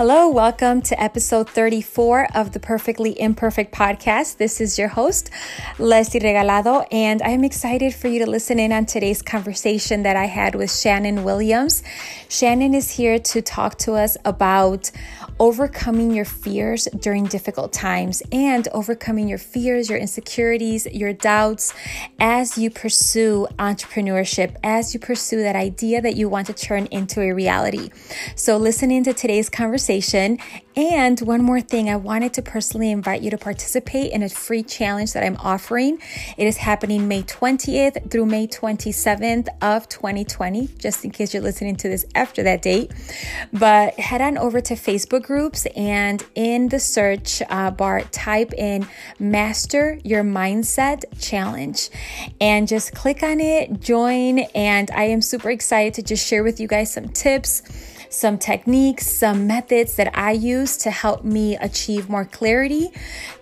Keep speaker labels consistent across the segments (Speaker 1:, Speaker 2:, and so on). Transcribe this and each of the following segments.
Speaker 1: Hello, welcome to episode 34 of the Perfectly Imperfect podcast. This is your host, Leslie Regalado, and I am excited for you to listen in on today's conversation that I had with Shannon Williams. Shannon is here to talk to us about overcoming your fears during difficult times and overcoming your fears, your insecurities, your doubts as you pursue entrepreneurship, as you pursue that idea that you want to turn into a reality. So, listening to today's conversation and one more thing, I wanted to personally invite you to participate in a free challenge that I'm offering. It is happening May 20th through May 27th of 2020, just in case you're listening to this after that date. But head on over to Facebook groups and in the search uh, bar, type in Master Your Mindset Challenge and just click on it, join. And I am super excited to just share with you guys some tips some techniques, some methods that I use to help me achieve more clarity,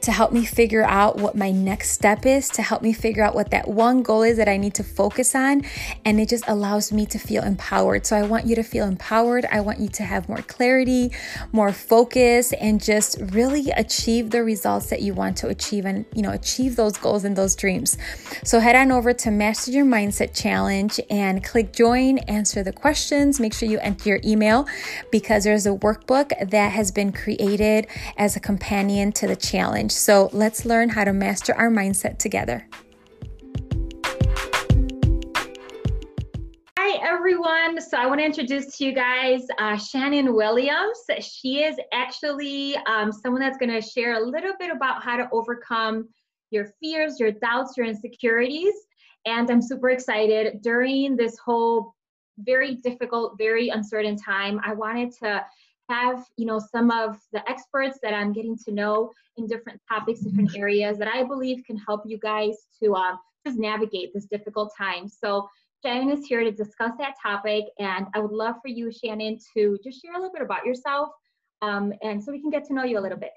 Speaker 1: to help me figure out what my next step is, to help me figure out what that one goal is that I need to focus on. And it just allows me to feel empowered. So I want you to feel empowered. I want you to have more clarity, more focus, and just really achieve the results that you want to achieve and, you know, achieve those goals and those dreams. So head on over to Master Your Mindset Challenge and click join, answer the questions. Make sure you enter your email because there's a workbook that has been created as a companion to the challenge. So let's learn how to master our mindset together. Hi, everyone. So, I want to introduce to you guys uh, Shannon Williams. She is actually um, someone that's going to share a little bit about how to overcome your fears, your doubts, your insecurities. And I'm super excited during this whole very difficult, very uncertain time. I wanted to have you know some of the experts that I'm getting to know in different topics, different areas that I believe can help you guys to uh, just navigate this difficult time. So Shannon is here to discuss that topic, and I would love for you, Shannon, to just share a little bit about yourself, um, and so we can get to know you a little bit.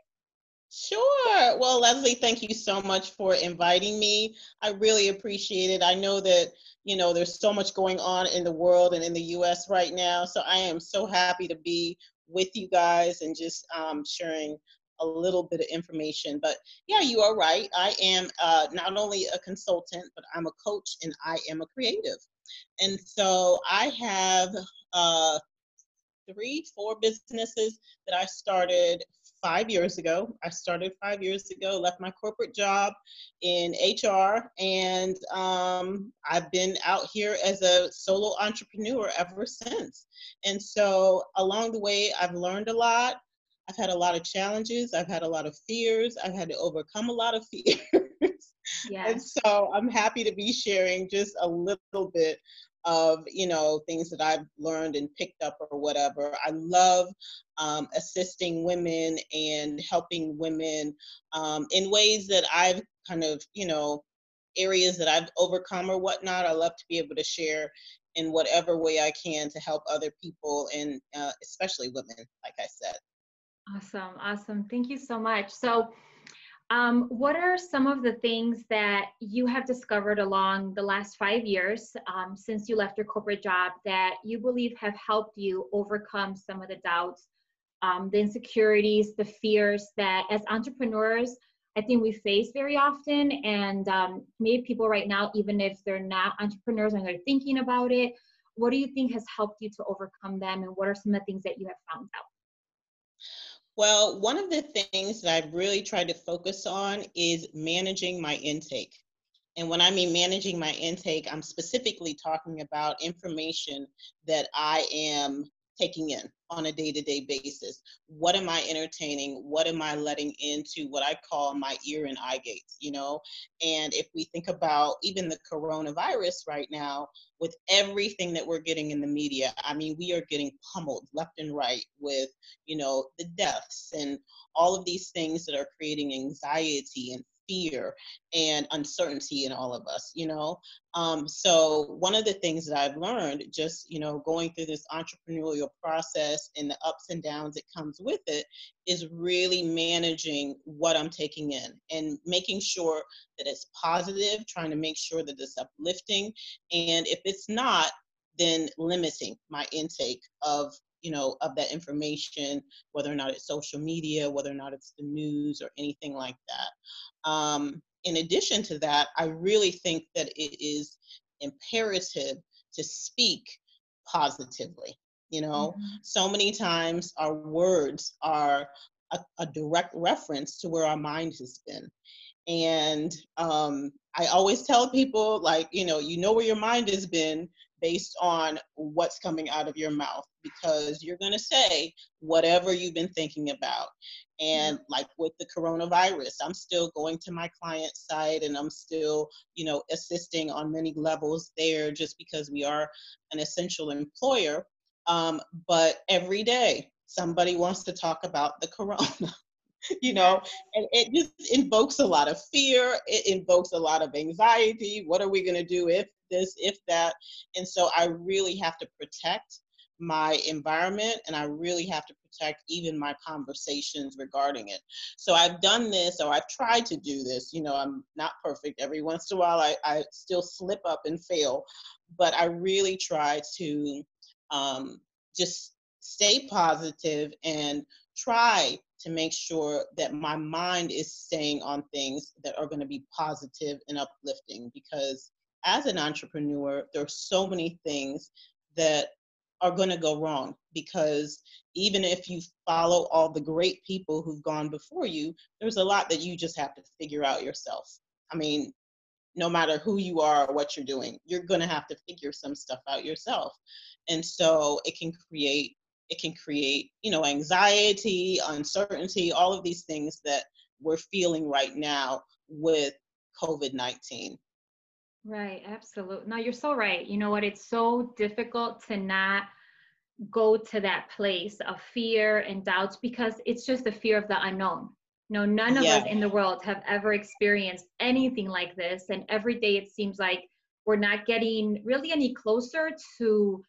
Speaker 2: Sure. Well, Leslie, thank you so much for inviting me. I really appreciate it. I know that, you know, there's so much going on in the world and in the US right now. So I am so happy to be with you guys and just um, sharing a little bit of information. But yeah, you are right. I am uh, not only a consultant, but I'm a coach and I am a creative. And so I have uh, three, four businesses that I started five years ago. I started five years ago, left my corporate job in HR, and um, I've been out here as a solo entrepreneur ever since. And so along the way, I've learned a lot. I've had a lot of challenges. I've had a lot of fears. I've had to overcome a lot of fears. Yes. And so I'm happy to be sharing just a little bit of you know things that I've learned and picked up or whatever. I love um, assisting women and helping women um, in ways that I've kind of you know areas that I've overcome or whatnot. I love to be able to share in whatever way I can to help other people and uh, especially women, like I said.
Speaker 1: Awesome, awesome. Thank you so much. So um, what are some of the things that you have discovered along the last five years um, since you left your corporate job that you believe have helped you overcome some of the doubts, um, the insecurities, the fears that as entrepreneurs, I think we face very often. And um, maybe people right now, even if they're not entrepreneurs and they're thinking about it, what do you think has helped you to overcome them? And what are some of the things that you have found out?
Speaker 2: Well, one of the things that I've really tried to focus on is managing my intake. And when I mean managing my intake, I'm specifically talking about information that I am taking in on a day to day basis. What am I entertaining? What am I letting into what I call my ear and eye gates, you know? And if we think about even the coronavirus right now, with everything that we're getting in the media, I mean, we are getting pummeled left and right with, you know, the deaths and all of these things that are creating anxiety and fear and uncertainty in all of us you know? Um, so one of the things that i've learned just you know going through this entrepreneurial process and the ups and downs that comes with it is really managing what i'm taking in and making sure that it's positive trying to make sure that it's uplifting and if it's not then limiting my intake of you know of that information whether or not it's social media whether or not it's the news or anything like that. Um, in addition to that i really think that it is imperative to speak positively you know? Mm-hmm. so many times our words are a, a, direct reference to where our mind has been. And um, i always tell people like you know you know where your mind has been based on what's coming out of your mouth because you're going to say whatever you've been thinking about. And like with the coronavirus, I'm still going to my client site and I'm still, you know, assisting on many levels there just because we are an essential employer. Um, but every day, somebody wants to talk about the corona. you know and it just invokes a lot of fear it invokes a lot of anxiety what are we going to do if this, if that. And so I really have to protect my environment and I really have to protect even my conversations regarding it. So I've done this or I've tried to do this. You know, I'm not perfect. Every once in a while I, I still slip up and fail, but I really try to um, just stay positive and try to make sure that my mind is staying on things that are going to be positive and uplifting because as an entrepreneur, there are so many things that are going to go wrong because even if you follow all the great people who've gone before you, there's a lot that you just have to figure out yourself. I mean, no matter who you are or what you're doing, you're going to have to figure some stuff out yourself. And so it can create it can create, you know, anxiety, uncertainty, all of these things that we're feeling right now with COVID-19.
Speaker 1: Right, absolutely. No, you're so right. You know what? It's so difficult to not go to that place of fear and doubts because it's just the fear of the unknown. No, none of yeah. us in the world have ever experienced anything like this. And every day it seems like we're not getting really any closer to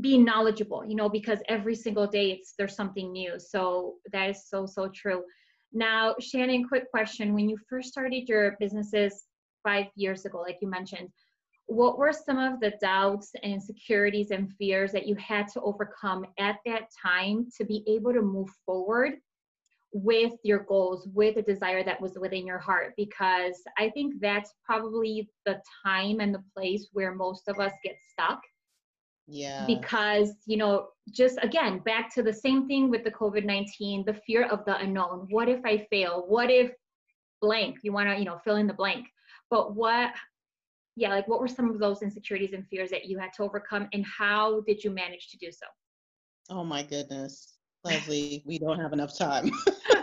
Speaker 1: being knowledgeable, you know, because every single day it's there's something new. So that is so, so true. Now, Shannon, quick question. When you first started your businesses, five years ago, like you mentioned, what were some of the doubts and insecurities and fears that you had to overcome at that time to be able to move forward with your goals, with a desire that was within your heart? Because I think that's probably the time and the place where most of us get stuck.
Speaker 2: Yeah.
Speaker 1: Because, you know, just again, back to the same thing with the COVID 19, the fear of the unknown. What if I fail? What if blank? You want to, you know, fill in the blank but what yeah like what were some of those insecurities and fears that you had to overcome and how did you manage to do so
Speaker 2: oh my goodness leslie we don't have enough time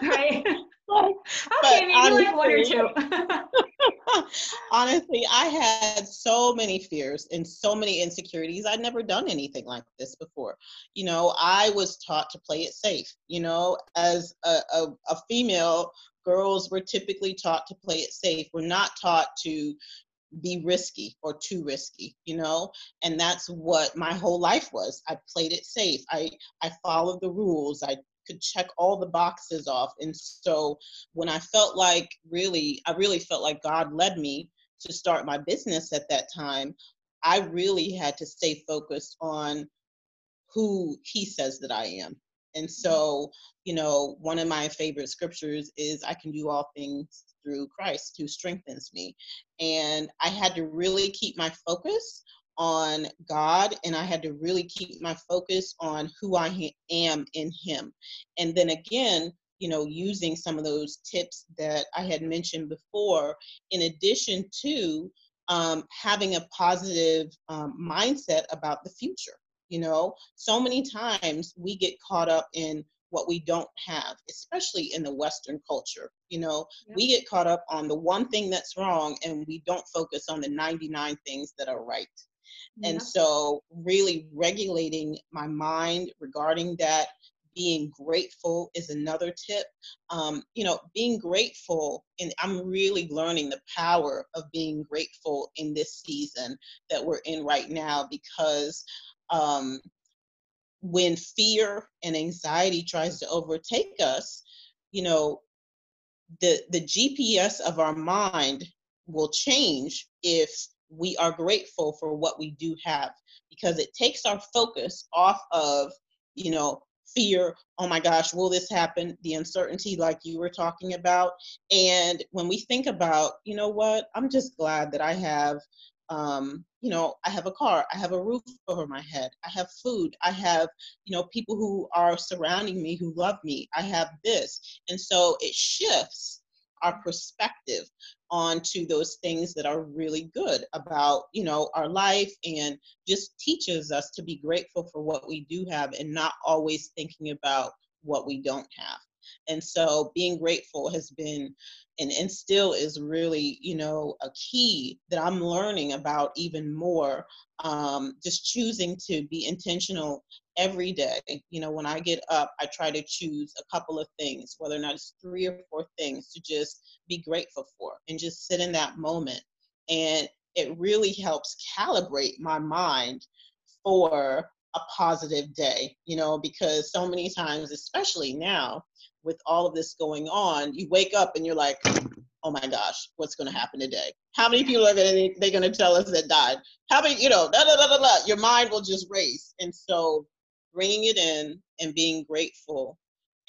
Speaker 1: right okay maybe honestly, like one or two
Speaker 2: honestly i had so many fears and so many insecurities i'd never done anything like this before you know i was taught to play it safe you know as a, a, a female girls were typically taught to play it safe. We're not taught to be risky or too risky, you know? And that's what my whole life was. I played it safe. I I followed the rules. I could check all the boxes off. And so when I felt like really I really felt like God led me to start my business at that time, I really had to stay focused on who he says that I am and so, you know, one of my favorite scriptures is I can do all things through Christ who strengthens me. And I had to really keep my focus on God and I had to really keep my focus on who I am in Him. And then again, you know, using some of those tips that I had mentioned before, in addition to um, having a positive um, mindset about the future. You know, so many times we get caught up in what we don't have, especially in the Western culture. You know, yep. we get caught up on the one thing that's wrong and we don't focus on the 99 things that are right. And so, really regulating my mind regarding that, being grateful is another tip. Um, you know, being grateful, and I'm really learning the power of being grateful in this season that we're in right now because um, when fear and anxiety tries to overtake us, you know, the the GPS of our mind will change if we are grateful for what we do have because it takes our focus off of you know, fear oh my gosh will this happen? the uncertainty like you were talking about. And when we think about you know what? I'm just glad that i have um, you know i have a car i have a roof over my head i have food i have you know people who are surrounding me who love me i have this. And so it shifts our perspective onto those things that are really good about you know our life and just teaches us to be grateful for what we do have and not always thinking about what we don't have and so being grateful has been and, and still is really you know a key that i'm learning about even more um, just choosing to be intentional every day. You know when i get up i try to choose a couple of things whether or not it's three or four things to just be grateful for and just sit in that moment. And it really helps calibrate my mind for a positive day you know because so many times especially now with all of this going on, you wake up and you're like, oh my gosh, what's going to happen today? How many people are they going to tell us that died? How many, you know, da, da, da, da, da, your mind will just race. And so bringing it in and being grateful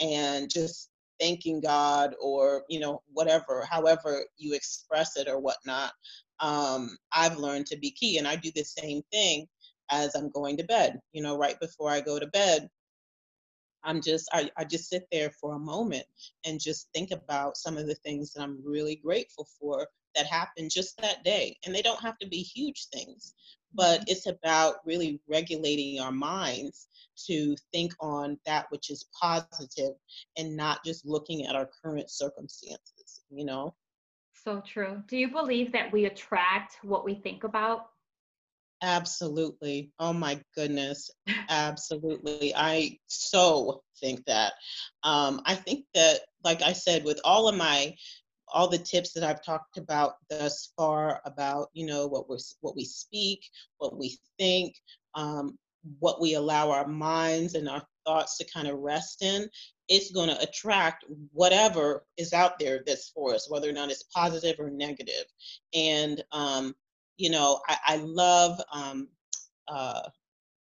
Speaker 2: and just thanking God or, you know, whatever, however you express it or whatnot, um, I've learned to be key. And I do the same thing as I'm going to bed. You know, right before I go to bed, I'm just I, I just sit there for a moment and just think about some of the things that I'm really grateful for that happened just that day. And they don't have to be huge things, but mm-hmm. it's about really regulating our minds to think on that which is positive and not just looking at our current circumstances, you know?
Speaker 1: So true. Do you believe that we attract what we think about?
Speaker 2: Absolutely. Oh my goodness. Absolutely. I so think that. Um, I think that, like I said, with all of my all the tips that I've talked about thus far about you know what we what we speak, what we think, um, what we allow our minds and our thoughts to kind of rest in, it's going to attract whatever is out there that's for us, whether or not it's positive or negative. And um, you know, I, I love um, uh,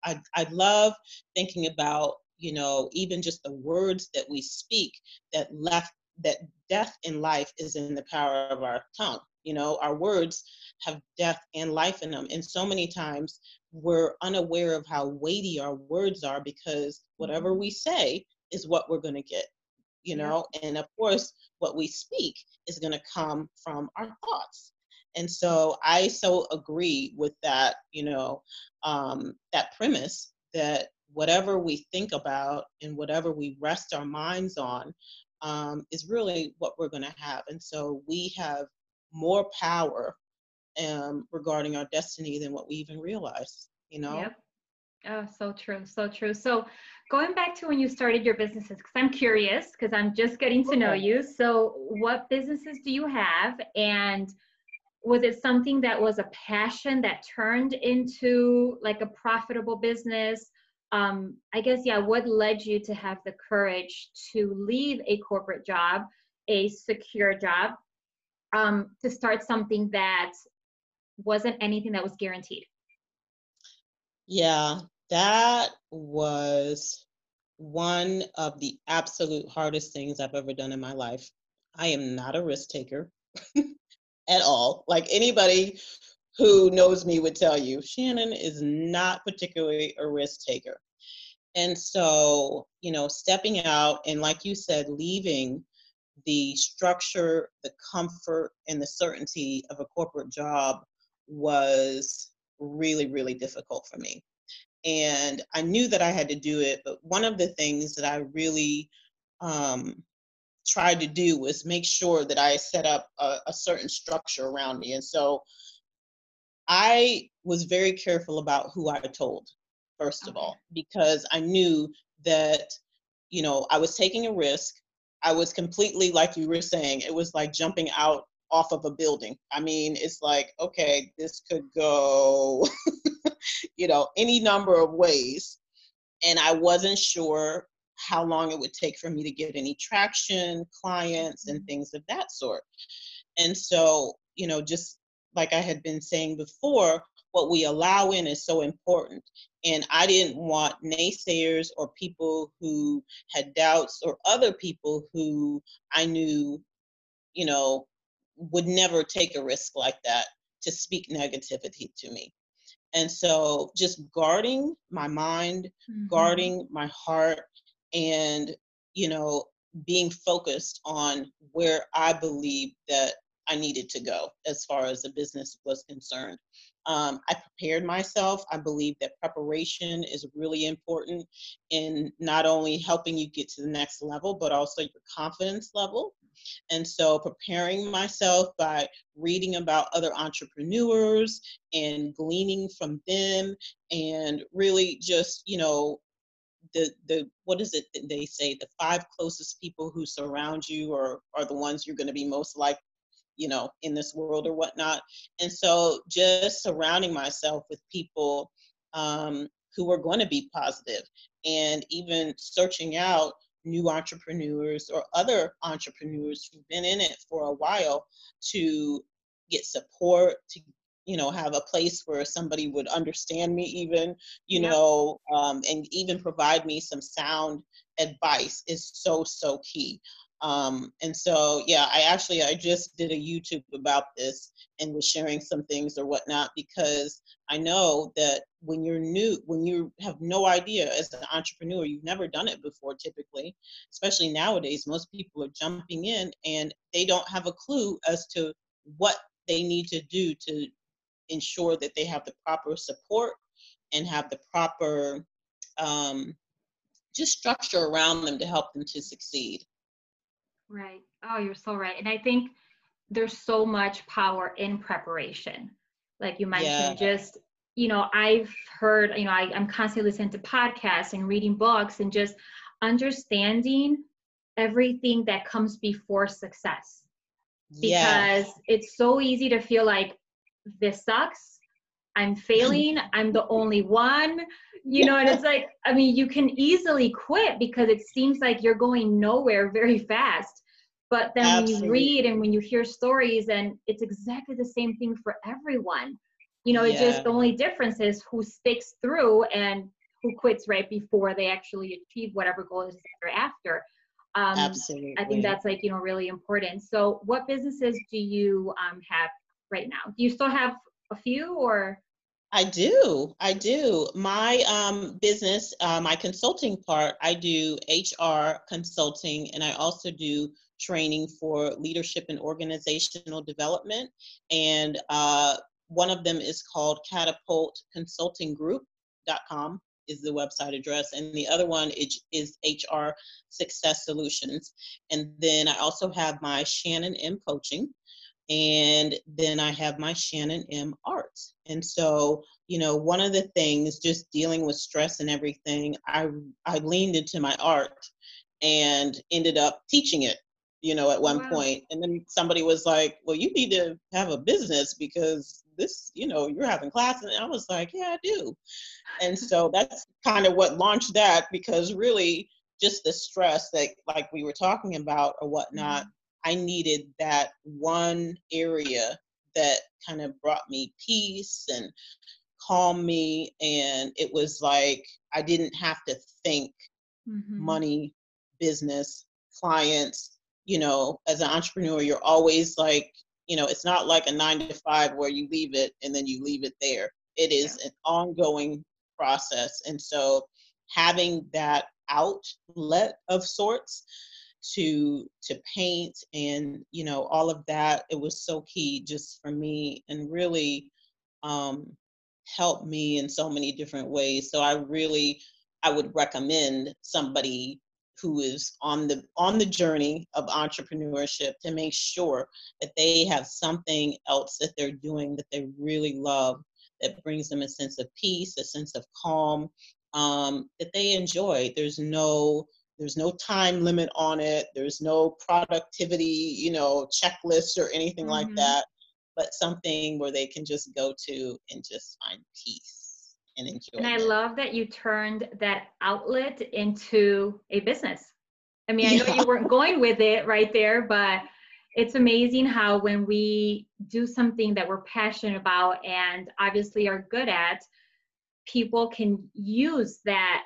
Speaker 2: I, I love thinking about you know even just the words that we speak that left that death and life is in the power of our tongue. You know our words have death and life in them. And so many times we're unaware of how weighty our words are because whatever mm-hmm. we say is what we're going to get you know? And of course what we speak is going to come from our thoughts and so I so agree with that, you know, um, that premise that whatever we think about and whatever we rest our minds on um, is really what we're going to have. And so we have more power um, regarding our destiny than what we even realize, you know?
Speaker 1: Yep. Oh, so true, so true. So, going back to when you started your businesses, because I'm curious, because I'm just getting to know you. So, what businesses do you have, and was it something that was a passion that turned into like a profitable business? Um, i guess yeah what led you to have the courage to leave a corporate job a secure job um, to start something that wasn't anything that was guaranteed?
Speaker 2: Yeah that was one of the absolute hardest things i've ever done in my life. I am not a risk taker at all. Like anybody who knows me would tell you, Shannon is not particularly a risk taker. And so, you know, stepping out and, like you said, leaving the structure, the comfort, and the certainty of a corporate job was really, really difficult for me. And I knew that I had to do it, but one of the things that I really um, tried to do was make sure that I set up a, a certain structure around me. And so I was very careful about who I told, first of all, because I knew that, you know, I was taking a risk. I was completely, like you were saying, it was like jumping out off of a building. I mean, it's like, okay, this could go, you know, any number of ways. And I wasn't sure how long it would take for me to get any traction, clients, and mm-hmm. things of that sort. And so, you know, just like I had been saying before, what we allow in is so important. And I didn't want naysayers or people who had doubts or other people who I knew, you know, would never take a risk like that to speak negativity to me. And so just guarding my mind, mm-hmm. guarding my heart, and, you know, being focused on where I believe that I needed to go as far as the business was concerned. Um, I prepared myself. I believe that preparation is really important in not only helping you get to the next level, but also your confidence level. And so, preparing myself by reading about other entrepreneurs and gleaning from them, and really just, you know, the the what is it that they say the five closest people who surround you are are the ones you're going to be most like you know in this world or whatnot. And so just surrounding myself with people um, who are going to be positive and even searching out new entrepreneurs or other entrepreneurs who've been in it for a while to get support to you know have a place where somebody would understand me even you yeah. know um, and even provide me some sound advice is so so key um, and so yeah i actually i just did a youtube about this and was sharing some things or whatnot because i know that when you're new when you have no idea as an entrepreneur you've never done it before typically especially nowadays most people are jumping in and they don't have a clue as to what they need to do to ensure that they have the proper support and have the proper um, just structure around them to help them to succeed.
Speaker 1: Right. Oh, you're so right. And I think there's so much power in preparation. Like you mentioned, yeah. just, you know, I've heard, you know, I, I'm constantly listening to podcasts and reading books and just understanding everything that comes before success. Because it's so easy to feel like this sucks i'm failing i'm the only one you know and it's like i mean you can easily quit because it seems like you're going nowhere very fast but then Absolutely. when you read and when you hear stories and it's exactly the same thing for everyone you know yeah. it's just the only difference is who sticks through and who quits right before they actually achieve whatever goal is they're after um, Absolutely. I think that's like you know really important. So, what businesses do you um, have right now. Do you still have a few or?
Speaker 2: I do. I do. My um, business, uh, my consulting part, I do HR consulting and I also do training for leadership and organizational development. And uh, one of them is called Catapult Consulting Group.com is the website address and the other one is, is hr success solutions and then i also have my shannon m coaching and then I have my Shannon M Arts. And so, you know, one of the things just dealing with stress and everything, I I leaned into my art and ended up teaching it, you know, at one wow. point. And then somebody was like, "Well, you need to have a business because this, you know, you're having class." And I was like, "Yeah, I do." And so that's kind of what launched that because really just the stress that like we were talking about or whatnot mm-hmm I needed that one area that kind of brought me peace and calmed me. And it was like I didn't have to think mm-hmm. money, business, clients. You know, as an entrepreneur, you're always like, you know, it's not like a nine to five where you leave it and then you leave it there. It is yeah. an ongoing process. And so having that outlet of sorts to to paint and you know all of that it was so key just for me and really um helped me in so many different ways. So i really i would recommend somebody who is on the on the journey of entrepreneurship to make sure that they have something else that they're doing that they really love that brings them a sense of peace a sense of calm um, that they enjoy. There's no there's no time limit on it. There's no productivity, you know, checklist or anything mm-hmm. like that, but something where they can just go to and just find peace and enjoy.
Speaker 1: And I love that you turned that outlet into a business. I mean, I know you weren't going with it right there, but it's amazing how when we do something that we're passionate about and obviously are good at, people can use that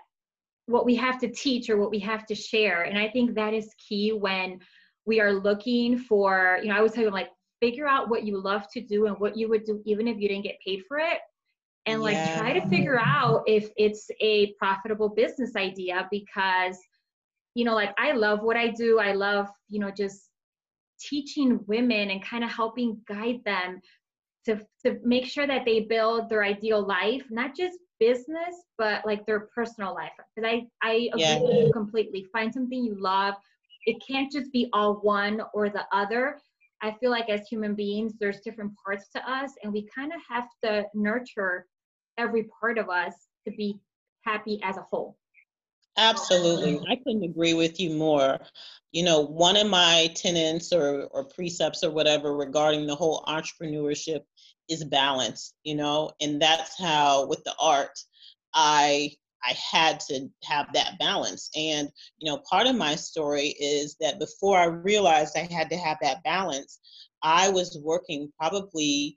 Speaker 1: what we have to teach or what we have to share. And I think that is key when we are looking for, you know, I always tell you like figure out what you love to do and what you would do even if you didn't get paid for it. And like yeah. try to figure out if it's a profitable business idea because you know, like I love what I do. I love, you know, just teaching women and kind of helping guide them to, to make sure that they build their ideal life, not just business, but like their personal life. Because I, I agree yeah. with you completely. Find something you love. It can't just be all one or the other. I feel like as human beings, there's different parts to us, and we kind of have to nurture every part of us to be happy as a whole.
Speaker 2: Absolutely. I couldn't agree with you more. You know, one of my tenets or, or precepts or whatever regarding the whole entrepreneurship is balance, you know, and that's how with the art I I had to have that balance. And, you know, part of my story is that before I realized I had to have that balance, I was working probably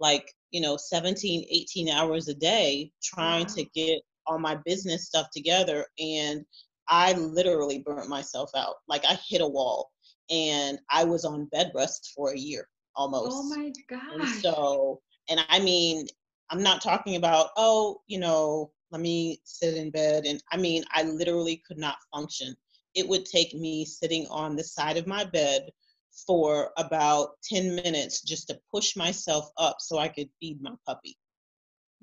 Speaker 2: like, you know, 17, 18 hours a day trying wow. to get all my business stuff together and I literally burnt myself out. Like I hit a wall and I was on bed rest for a year Oh almost.
Speaker 1: Oh my god.
Speaker 2: And so and I mean, I'm not talking about, oh, you know, let me sit in bed and I mean, I literally could not function. It would take me sitting on the side of my bed for about 10 minutes just to push myself up so I could feed my puppy.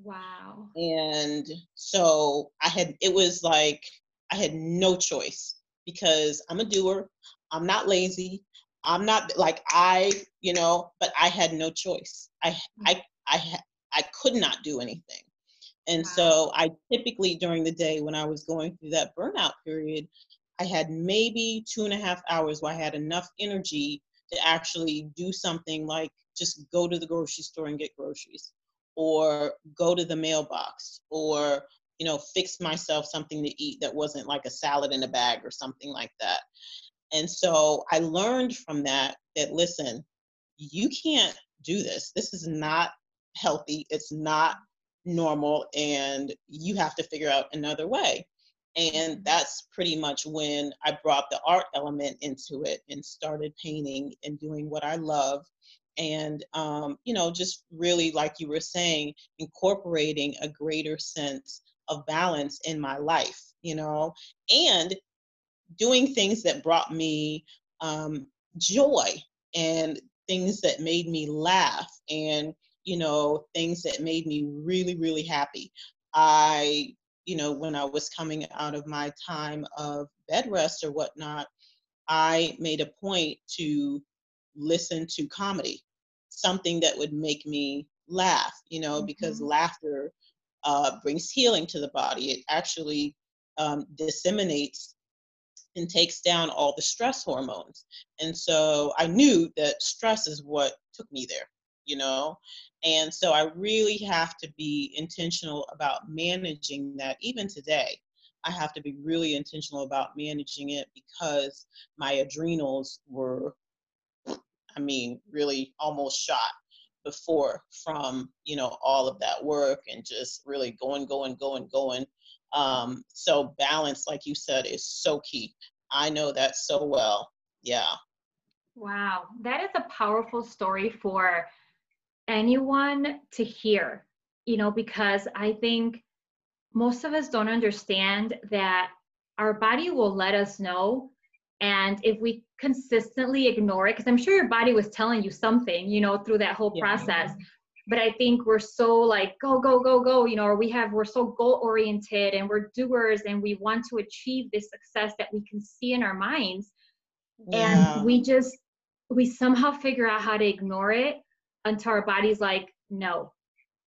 Speaker 1: Wow.
Speaker 2: And so I had, it was like, I had no choice because I'm a doer. I'm not lazy. I'm not like I, you know, but I had no choice. I, I. I, I could not do anything. And wow. so I typically during the day when I was going through that burnout period, I had maybe two and a half hours where I had enough energy to actually do something like just go to the grocery store and get groceries or go to the mailbox or you know fix myself something to eat that wasn't like a salad in a bag or something like that and so i learned from that that listen you can't do this. This is not healthy. It's not normal and you have to figure out another way. And that's pretty much when i brought the art element into it and started painting and doing what i love and um, you know just really like you were saying incorporating a greater sense of balance in my life you know? And doing things that brought me um, joy and things that made me laugh and you know things that made me really really happy i you know when i was coming out of my time of bed rest or whatnot i made a point to listen to comedy something that would make me laugh, you know, mm-hmm. because laughter uh, brings healing to the body. It actually um, disseminates and takes down all the stress hormones. And so I knew that stress is what took me there, you know? And so I really have to be intentional about managing that even today. I have to be really intentional about managing it because my adrenals were I mean, really almost shot before from, you know, all of that work and just really going, going, going, going. Um, so balance, like you said, is so key. I know that so well. Yeah.
Speaker 1: Wow. That is a powerful story for anyone to hear, you know, because I think most of us don't understand that our body will let us know and if we consistently ignore it, because I'm sure your body was telling you something, you know, through that whole yeah. process. But I think we're so like, go, go, go, go, you know, or we have, we're so goal oriented and we're doers and we want to achieve this success that we can see in our minds. Yeah. And we just, we somehow figure out how to ignore it until our body's like, no,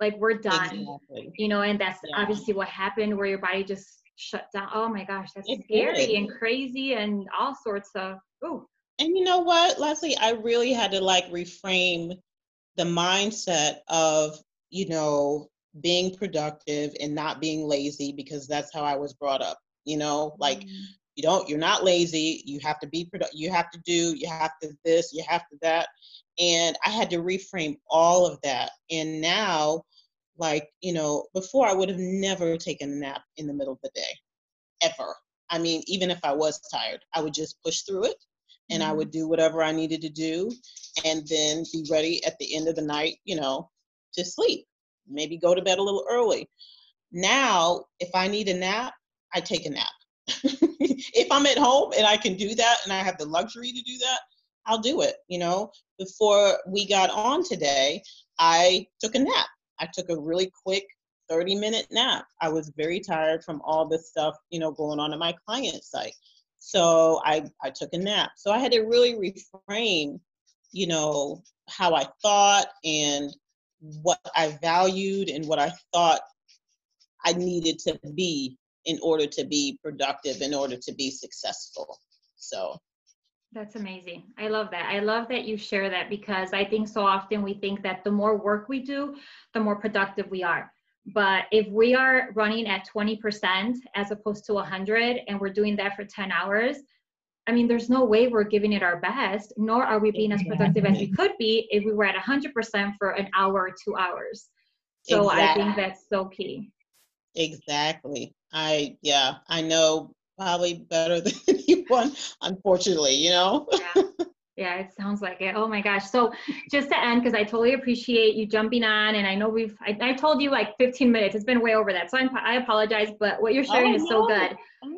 Speaker 1: like we're done, exactly. you know, and that's yeah. obviously what happened where your body just shut down. Oh my gosh, that's it scary did. and crazy and all sorts of. Ooh.
Speaker 2: And you know what, Leslie, I really had to like reframe the mindset of you know being productive and not being lazy because that's how I was brought up. You know, like mm. you don't you're not lazy. You have to be productive you have to do you have to this you have to that. And i had to reframe all of that. And now like you know before i would have never taken a nap in the middle of the day ever. I mean even if i was tired i would just push through it and mm-hmm. i would do whatever i needed to do and then be ready at the end of the night you know to sleep maybe go to bed a little early now if i need a nap i take a nap if I'm at home and I can do that and I have the luxury to do that, I'll do it. You know, before we got on today, I took a nap. I took a really quick 30 minute nap. I was very tired from all the stuff, you know, going on at my client site. So I, I took a nap. So I had to really reframe, you know, how I thought and what I valued and what I thought I needed to be in order to be productive, in order to be successful. So
Speaker 1: that's amazing. I love that. I love that you share that because I think so often we think that the more work we do, the more productive we are. But if we are running at 20% as opposed to 100 and we're doing that for 10 hours, I mean, there's no way we're giving it our best, nor are we being as productive as we could be if we were at 100% for an hour or two hours. So exactly. I think that's so key.
Speaker 2: Exactly. I yeah, I know probably better than anyone, unfortunately, you know?
Speaker 1: yeah. Yeah, it sounds like it. Oh my gosh. So just to end, because I totally appreciate you jumping on and I know we've I, I, told you like 15 minutes. It's been way over that. So I'm, i apologize, but what you're sharing oh, is so good.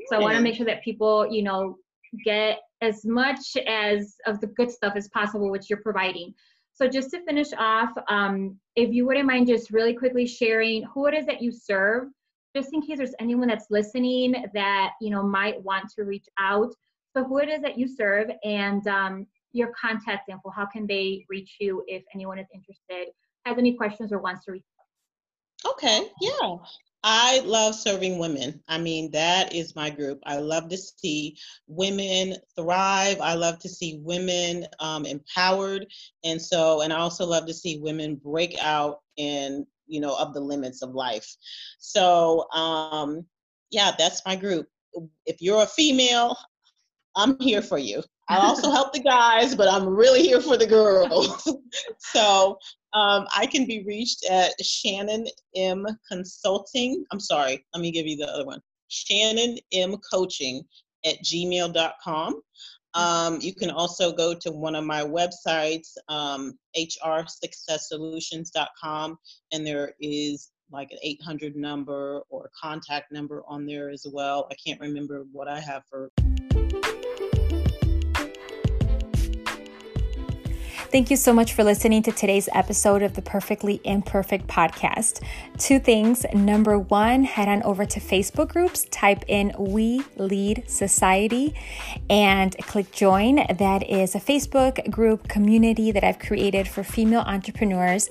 Speaker 1: So I want to make sure that people, you know, get as much as of the good stuff as possible which you're providing. So just to finish off, um, if you wouldn't mind just really quickly sharing who it is that you serve just in case there's anyone that's listening that you know might want to reach out so who it is that you serve and um, your contact info how can they reach you if anyone is interested has any questions or wants to reach
Speaker 2: out okay yeah I love serving women. I mean, that is my group. I love to see women thrive. I love to see women um, empowered. And so, and I also love to see women break out and you know of the limits of life so um yeah that's my group if you're a female i'm here for you i also help the guys but i'm really here for the girls so um, i can be reached at shannon m consulting i'm sorry let me give you the other one shannon m coaching at gmail.com um, you can also go to one of my websites, um, hrsuccesssolutions.com, and there is like an 800 number or contact number on there as well. I can't remember what I have for.
Speaker 1: Thank you so much for listening to today's episode of the Perfectly Imperfect podcast. Two things. Number one, head on over to Facebook groups, type in We Lead Society, and click join. That is a Facebook group community that I've created for female entrepreneurs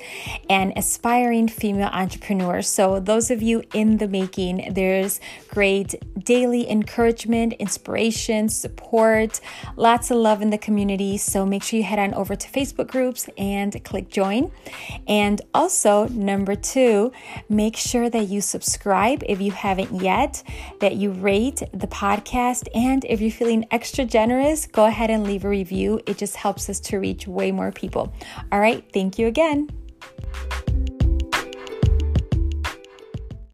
Speaker 1: and aspiring female entrepreneurs. So, those of you in the making, there's great daily encouragement, inspiration, support, lots of love in the community. So, make sure you head on over to Facebook Facebook groups and click join. And also, number two, make sure that you subscribe if you haven't yet, that you rate the podcast. And if you're feeling extra generous, go ahead and leave a review. It just helps us to reach way more people. All right. Thank you again.